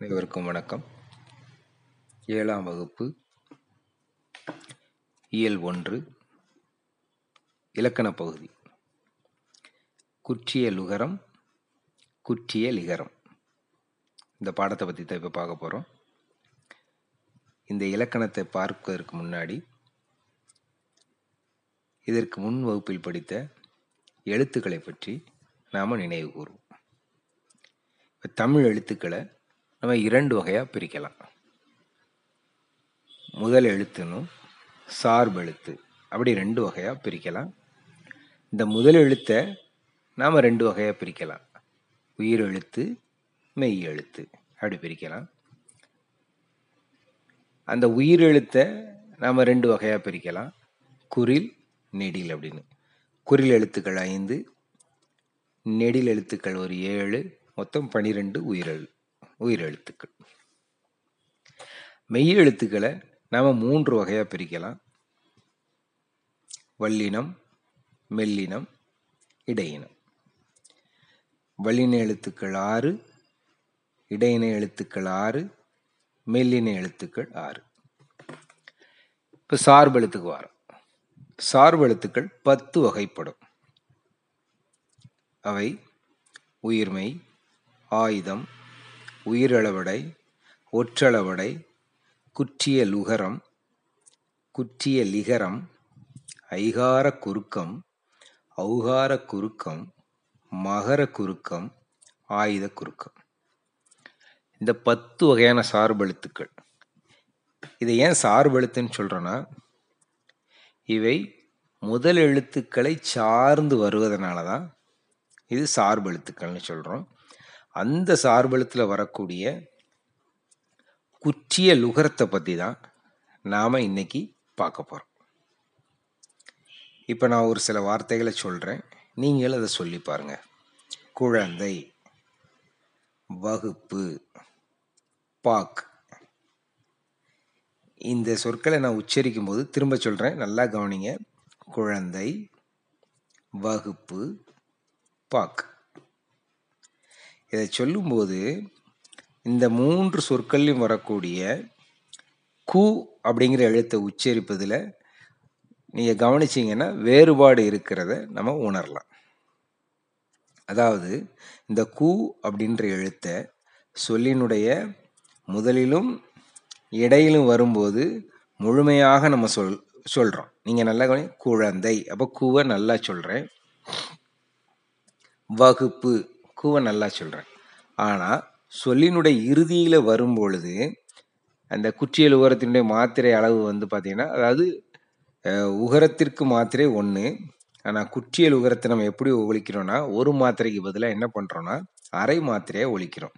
அனைவருக்கும் வணக்கம். ஏழாம் வகுப்பு இயல் ஒன்று இலக்கண பகுதி. குற்றிய லுகரம் குற்றிய லிகரம். இந்த பாடத்தை பற்றி தான் இப்போ பார்க்க போகிறோம் இந்த இலக்கணத்தை பார்ப்பதற்கு முன்னாடி இதற்கு முன் வகுப்பில் படித்த எழுத்துக்களை பற்றி நாம் நினைவு கூறுவோம். தமிழ் எழுத்துக்களை நம்ம இரண்டு வகையாக பிரிக்கலாம். முதல் எழுத்துனும் சார்பு எழுத்து. அப்படி ரெண்டு வகையாக பிரிக்கலாம். இந்த முதல் எழுத்தை நாம் ரெண்டு வகையாக பிரிக்கலாம். உயிர் எழுத்து மெய் எழுத்து. அப்படி பிரிக்கலாம். அந்த உயிர் எழுத்தை நாம் ரெண்டு வகையாக பிரிக்கலாம். குரில் நெடில் அப்படின்னு. குறில் எழுத்துக்கள் ஐந்து நெடில் எழுத்துக்கள் ஒரு ஏழு மொத்தம் பனிரெண்டு உயிரெழு உயிரெழுத்துக்கள். மெய் எழுத்துக்களை நாம் மூன்று வகையாக பிரிக்கலாம். வல்லினம் மெல்லினம் இடையினம். வல்லின எழுத்துக்கள் ஆறு இடையின எழுத்துக்கள் ஆறு மெல்லின எழுத்துக்கள் ஆறு. இப்போ சார்பு எழுத்துக்கு வரோம். சார்பு எழுத்துக்கள் பத்து வகைப்படும். அவை உயிர்மை ஆயுதம் உயிரளவடை ஒற்றளவடை குற்றிய லுகரம் குற்றிய லிகரம் ஐகார குறுக்கம் ஔகார குறுக்கம் மகர குறுக்கம் ஆயுத குறுக்கம். இந்த பத்து வகையான சார்பெழுத்துக்கள் இதை ஏன் சார்பெழுத்துன்னு சொல்கிறோன்னா இவை முதல் எழுத்துக்களை சார்ந்து வருவதனால தான் இது சார்பெழுத்துக்கள்னு சொல்கிறோம் அந்த சார்பலத்தில் வரக்கூடிய குற்றிய லுகரத்தை பற்றி தான் நாம் இன்னைக்கு பார்க்க போகிறோம் இப்போ நான் ஒரு சில வார்த்தைகளை சொல்கிறேன் நீங்கள் அதை சொல்லி பாருங்கள் குழந்தை வகுப்பு பாக். இந்த சொற்களை நான் உச்சரிக்கும் போது திரும்ப சொல்கிறேன் நல்லா கவனிங்க. குழந்தை வகுப்பு பாக். இதை சொல்லும்போது இந்த மூன்று சொற்கள்லையும் வரக்கூடிய கு அப்படிங்கிற எழுத்தை உச்சரிப்பதில் நீங்கள் கவனிச்சிங்கன்னா வேறுபாடு இருக்கிறத நம்ம உணரலாம். அதாவது இந்த கு அப்படின்ற எழுத்தை சொல்லினுடைய முதலிலும் இடையிலும் வரும்போது முழுமையாக நம்ம சொல் சொல்கிறோம் நீங்கள் நல்லா கவனி குழந்தை. அப்போ கூவை நல்லா சொல்கிறேன் வகுப்பு கூவை நல்லா சொல்கிறேன் ஆனால் சொல்லினுடைய இறுதியில் வரும்பொழுது அந்த குற்றியல் உகரத்தினுடைய மாத்திரை அளவு வந்து பார்த்திங்கன்னா அதாவது உகரத்திற்கு மாத்திரை ஒன்று ஆனால் குற்றியல் உகரத்தை நம்ம எப்படி ஒழிக்கிறோன்னா ஒரு மாத்திரைக்கு பதிலாக என்ன பண்ணுறோன்னா அரை மாத்திரையை ஒழிக்கிறோம்.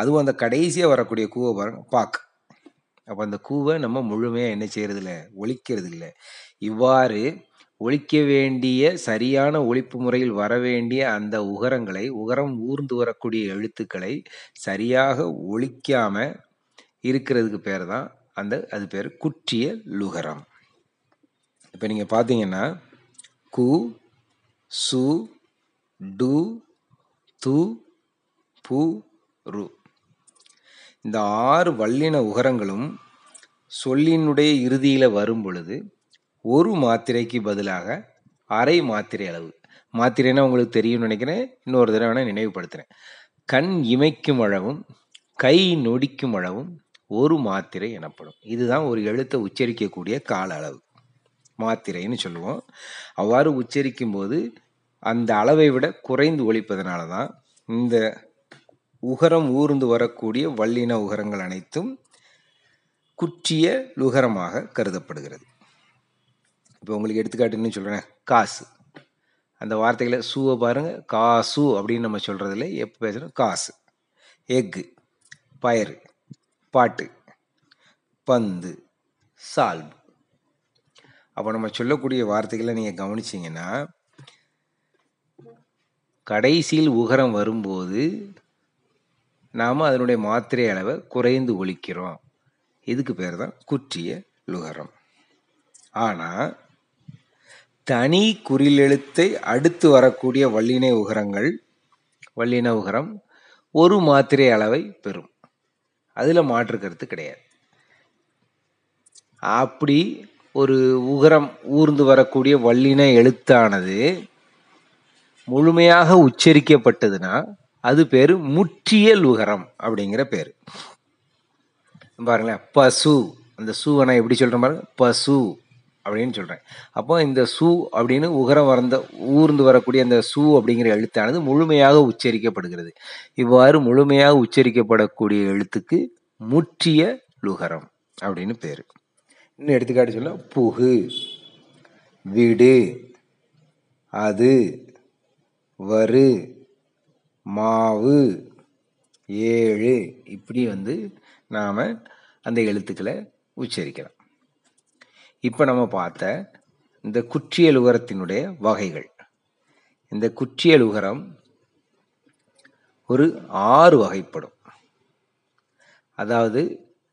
அதுவும் அந்த கடைசியாக வரக்கூடிய கூவை பாருங்க பாக். அப்போ அந்த கூவை நம்ம முழுமையாக என்ன இல்லை ஒழிக்கிறது இல்லை இவ்வாறு ஒழிக்க வேண்டிய சரியான ஒழிப்பு முறையில் வர வேண்டிய அந்த உகரங்களை உகரம் ஊர்ந்து வரக்கூடிய எழுத்துக்களை சரியாக ஒழிக்காம இருக்கிறதுக்கு பேர் தான் அந்த அது பேர் குற்றிய லுகரம். இப்போ நீங்கள் பார்த்தீங்கன்னா கு சு டு து பு ரு. இந்த ஆறு வல்லின உகரங்களும் சொல்லினுடைய இறுதியில் வரும் பொழுது ஒரு மாத்திரைக்கு பதிலாக அரை மாத்திரை அளவு. மாத்திரைன்னா உங்களுக்கு தெரியும்னு நினைக்கிறேன். இன்னொரு தடவை வேணால் நினைவுபடுத்துகிறேன் கண் இமைக்கும் அளவும் கை நொடிக்கும் அளவும் ஒரு மாத்திரை எனப்படும். இதுதான் ஒரு எழுத்தை உச்சரிக்கக்கூடிய கால அளவு. மாத்திரைன்னு சொல்லுவோம். அவ்வாறு உச்சரிக்கும் போது அந்த அளவை விட குறைந்து ஒழிப்பதனால தான் இந்த உகரம் ஊர்ந்து வரக்கூடிய வல்லின உகரங்கள் அனைத்தும் குற்றிய லுகரமாக கருதப்படுகிறது. இப்போ உங்களுக்கு எடுத்துக்காட்டுன்னு சொல்கிறேன் காசு. அந்த வார்த்தைகளை சூவை பாருங்கள் காசு அப்படின்னு நம்ம சொல்கிறதுல எப்போ பேசுகிறோம் காசு. எக்கு பயறு. பாட்டு. பந்து. சால்வு அப்போ நம்ம சொல்லக்கூடிய வார்த்தைகளை நீங்கள் கவனிச்சிங்கன்னா கடைசியில் உகரம் வரும்போது நாம் அதனுடைய மாத்திரை அளவை குறைந்து ஒழிக்கிறோம். இதுக்கு பேர் தான் குற்றிய லுகரம். ஆனால் தனி குறிலெழுத்தை அடுத்து வரக்கூடிய வல்லினை உகரங்கள் வல்லின உகரம் ஒரு மாத்திரை அளவை பெறும். அதில் மாற்று கருத்து கிடையாது. அப்படி ஒரு உகரம் ஊர்ந்து வரக்கூடிய வல்லின எழுத்தானது முழுமையாக உச்சரிக்கப்பட்டதுன்னா அது பேர் முற்றியல் உகரம் அப்படிங்கிற பேர். பாருங்களேன் பசு. அந்த சூவனை எப்படி சொல்கிறேன் பாருங்க? பசு. அப்படின்னு சொல்கிறேன் அப்போ இந்த சு அப்படின்னு உகரம் வரந்த ஊர்ந்து வரக்கூடிய அந்த சு அப்படிங்கிற எழுத்தானது முழுமையாக உச்சரிக்கப்படுகிறது. இவ்வாறு முழுமையாக உச்சரிக்கப்படக்கூடிய எழுத்துக்கு முற்றிய லுகரம் அப்படின்னு பேர். இன்னும் எடுத்துக்காட்டு சொல்ல புகு விடு அது வரு மாவு ஏழு இப்படி வந்து நாம் அந்த எழுத்துக்களை உச்சரிக்கலாம். இப்போ நம்ம பார்த்த இந்த குற்றியல் உகரத்தினுடைய வகைகள். இந்த குற்றியல் உகரம் ஒரு ஆறு வகைப்படும். அதாவது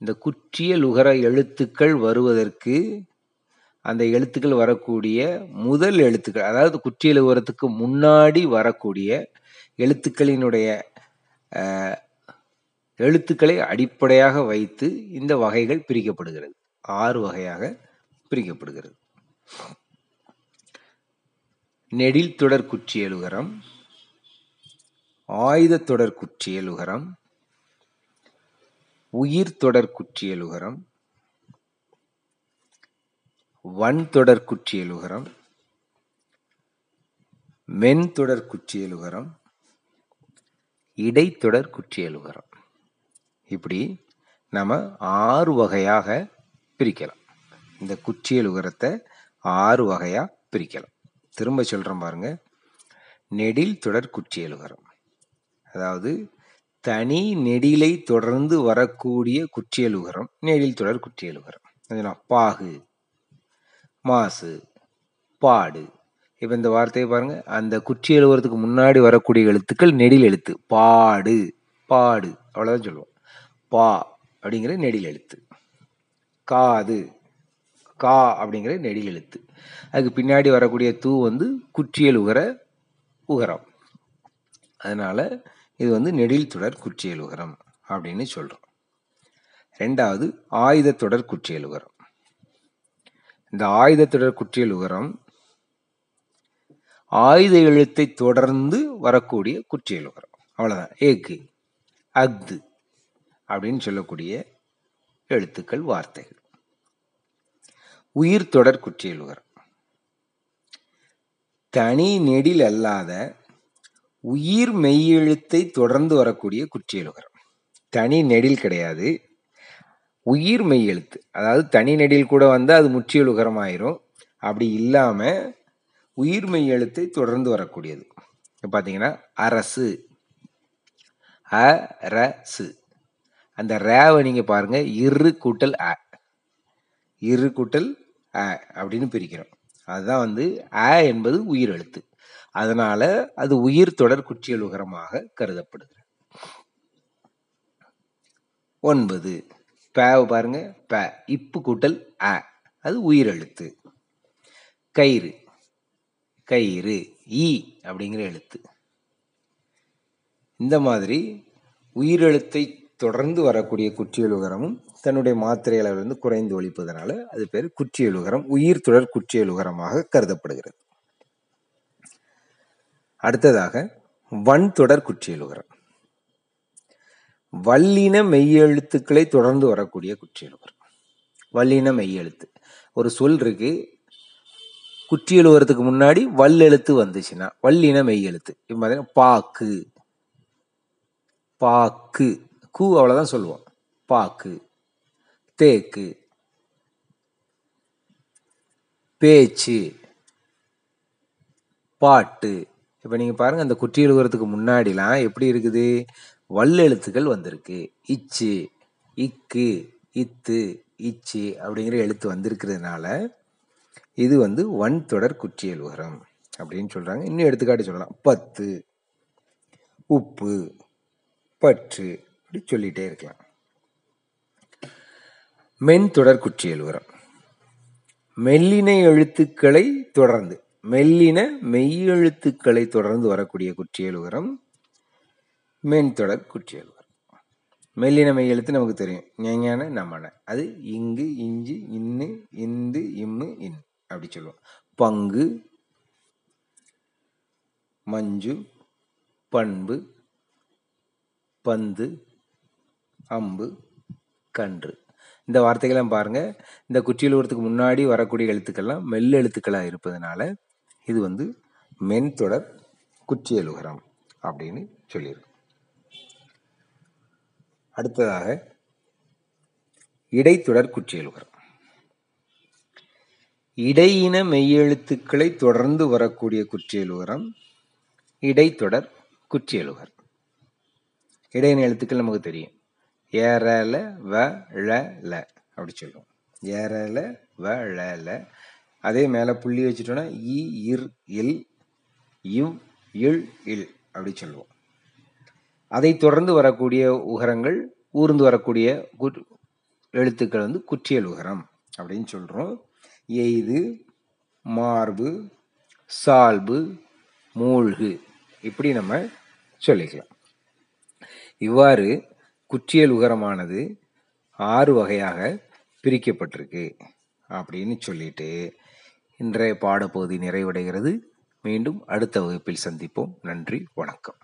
இந்த குற்றியல் உகர எழுத்துக்கள் வருவதற்கு அந்த எழுத்துக்கள் வரக்கூடிய முதல் எழுத்துக்கள் அதாவது குற்றியல் உகரத்துக்கு முன்னாடி வரக்கூடிய எழுத்துக்களினுடைய எழுத்துக்களை அடிப்படையாக வைத்து இந்த வகைகள் பிரிக்கப்படுகிறது. ஆறு வகையாக பிரிக்கப்படுகிறது. நெடில் தொடர் குற்றியலுகரம் ஆயுத தொடர் குற்றியலுகரம் உயிர் தொடர் குற்றியலுகரம் வன் தொடர் குற்றியலுகரம் மென் தொடர் குற்றியலுகரம் இடைத்தொடர் குற்றியலுகரம் இப்படி நம்ம ஆறு வகையாக பிரிக்கலாம். இந்த குற்றியல் உகரத்தை ஆறு வகையாக பிரிக்கலாம். திரும்ப சொல்கிறோம் பாருங்க. நெடில் தொடர் குற்றியல் உகரம் அதாவது தனி நெடிலை தொடர்ந்து வரக்கூடிய குற்றியல் உகரம் நெடில் தொடர் குற்றியல் உகரம் பாகு மாசு பாடு. இப்போ இந்த வார்த்தையை பாருங்க. அந்த குச்சி எழுவுறதுக்கு முன்னாடி வரக்கூடிய எழுத்துக்கள் நெடில் எழுத்து. பாடு பாடு. அவ்வளோதான் சொல்லுவோம். பா அப்படிங்கிற நெடில் எழுத்து. காது கா அப்படிங்கிற நெடில் எழுத்து. அதுக்கு பின்னாடி வரக்கூடிய தூ வந்து குற்றியல் உகர உகரம். அதனால் இது வந்து நெடில் தொடர் குற்றியல் உகரம் அப்படின்னு சொல்கிறோம் ரெண்டாவது ஆயுத தொடர் குற்றியல் உகரம். இந்த ஆயுத தொடர் குற்றியல் உகரம் ஆயுத எழுத்தை தொடர்ந்து வரக்கூடிய குற்றியல் உகரம். அவ்வளோதான் ஏக்கு அக்து அப்படின்னு சொல்லக்கூடிய எழுத்துக்கள் வார்த்தைகள். உயிர் தொடர் குற்றியல் தனி நெடில் அல்லாத உயிர் மெய்யெழுத்தை தொடர்ந்து வரக்கூடிய குற்றியல் தனி நெடில் கிடையாது. உயிர் மெய்யெழுத்து அதாவது தனி நெடில் கூட வந்து அது முற்றியலுகரமாயிரும். அப்படி இல்லாமல் உயிர் மெய்யெழுத்தை தொடர்ந்து வரக்கூடியது. பார்த்தீங்கன்னா அரசு. அரசு அந்த ரேவை நீங்கள் பாருங்க இரு கூட்டல் அ. இரு கூட்டல் அ அப்படின்னு பிரிக்கிறோம். அதுதான் வந்து அ என்பது உயிர் எழுத்து. அதனால அது உயிர் தொடர் குற்றியலுகரமாக கருதப்படுகிறது. ஒன்பது. பேவை பாருங்க. ப. இப்பு கூட்டல் அ. அது உயிர் எழுத்து. கயிறு. கயிறு. ஈ அப்படிங்கிற எழுத்து. இந்த மாதிரி உயிரெழுத்தை தொடர்ந்து வரக்கூடிய குற்றியலுகரமும் தன்னுடைய மாத்திரை அளவிலிருந்து குறைந்து ஒழிப்பதனால அது பேர் குற்றியலுகரம் உயிர் தொடர் குற்றியலுகரமாக கருதப்படுகிறது. அடுத்ததாக வன் தொடர் குற்றியலுகரம். வல்லின மெய்யெழுத்துக்களை தொடர்ந்து வரக்கூடிய குற்றியலுகரம். வல்லின மெய்யெழுத்து. ஒரு சொல் இருக்கு குற்றியலுகரத்துக்கு முன்னாடி வல்லெழுத்து வந்துச்சுன்னா வல்லின மெய்யெழுத்து. பாக்கு. பாக்கு. கூ அவ்வளோதான் சொல்லுவோம். பாக்கு தேக்கு பேச்சு பாட்டு. இப்போ நீங்கள் பாருங்கள் அந்த குட்டி குற்றியலுகரத்துக்கு முன்னாடிலாம் எப்படி இருக்குது? வல்லெழுத்துக்கள் வந்திருக்கு. இச்சு இக்கு இத்து இச்சு அப்படிங்கிற எழுத்து வந்திருக்கிறதுனால இது வந்து ஒன் தொடர் குற்றியலுகரம் அப்படின்னு சொல்கிறாங்க இன்னும் எடுத்துக்காட்டு சொல்லலாம். பத்து உப்பு பற்று அப்படி சொல்லிட்டே இருக்கலாம். மென் தொடர் குற்றியலுகரம் மெல்லின எழுத்துக்களை தொடர்ந்து மெல்லின மெய்யெழுத்துக்களை தொடர்ந்து வரக்கூடிய குற்றியல் உரம் மென் தொடர் குற்றியலுகரம் மெல்லின மெய் எழுத்து நமக்கு தெரியும். ஞான நம்மன அது இங்கு இஞ்சு இன்னு இந்து இம்மு இன் அப்படி சொல்லுவோம். பங்கு மஞ்சு பண்பு பந்து அம்பு கன்று. இந்த வார்த்தைகள்லாம் பாருங்கள் இந்த குற்றியலுவரத்துக்கு முன்னாடி வரக்கூடிய எழுத்துக்கள்லாம் மெல்ல எழுத்துக்களாக இருப்பதனால இது வந்து மென்தொடர் குற்றியலுகரம் அப்படின்னு சொல்லியிருக்கோம் அடுத்ததாக இடைத்தொடர் குற்றியலுகரம். இடையின மெய்யெழுத்துக்களை தொடர்ந்து வரக்கூடிய குற்றியலுகரம் இடைத்தொடர் குற்றியலுகர். இடையின எழுத்துக்கள் நமக்கு தெரியும். ஏறல வ ழ ல அப்படி சொல்லுவோம். ஏறல வ ழ ல அதே மேலே புள்ளி வச்சுட்டோன்னா இ இர் இல் இவ் இல் இல் அப்படி சொல்லுவோம். அதை தொடர்ந்து வரக்கூடிய உகரங்கள் ஊர்ந்து வரக்கூடிய குட்- எழுத்துக்கள் வந்து குற்றியல் உகரம் அப்படின்னு சொல்கிறோம் எய்து மார்பு சால்பு மூழ்கு இப்படி நம்ம சொல்லிக்கலாம். இவ்வாறு குற்றியல் உகரமானது ஆறு வகையாக பிரிக்கப்பட்டிருக்கு அப்படின்னு சொல்லிட்டு இன்றைய பாடப்பகுதி நிறைவடைகிறது. மீண்டும் அடுத்த வகுப்பில் சந்திப்போம். நன்றி வணக்கம்.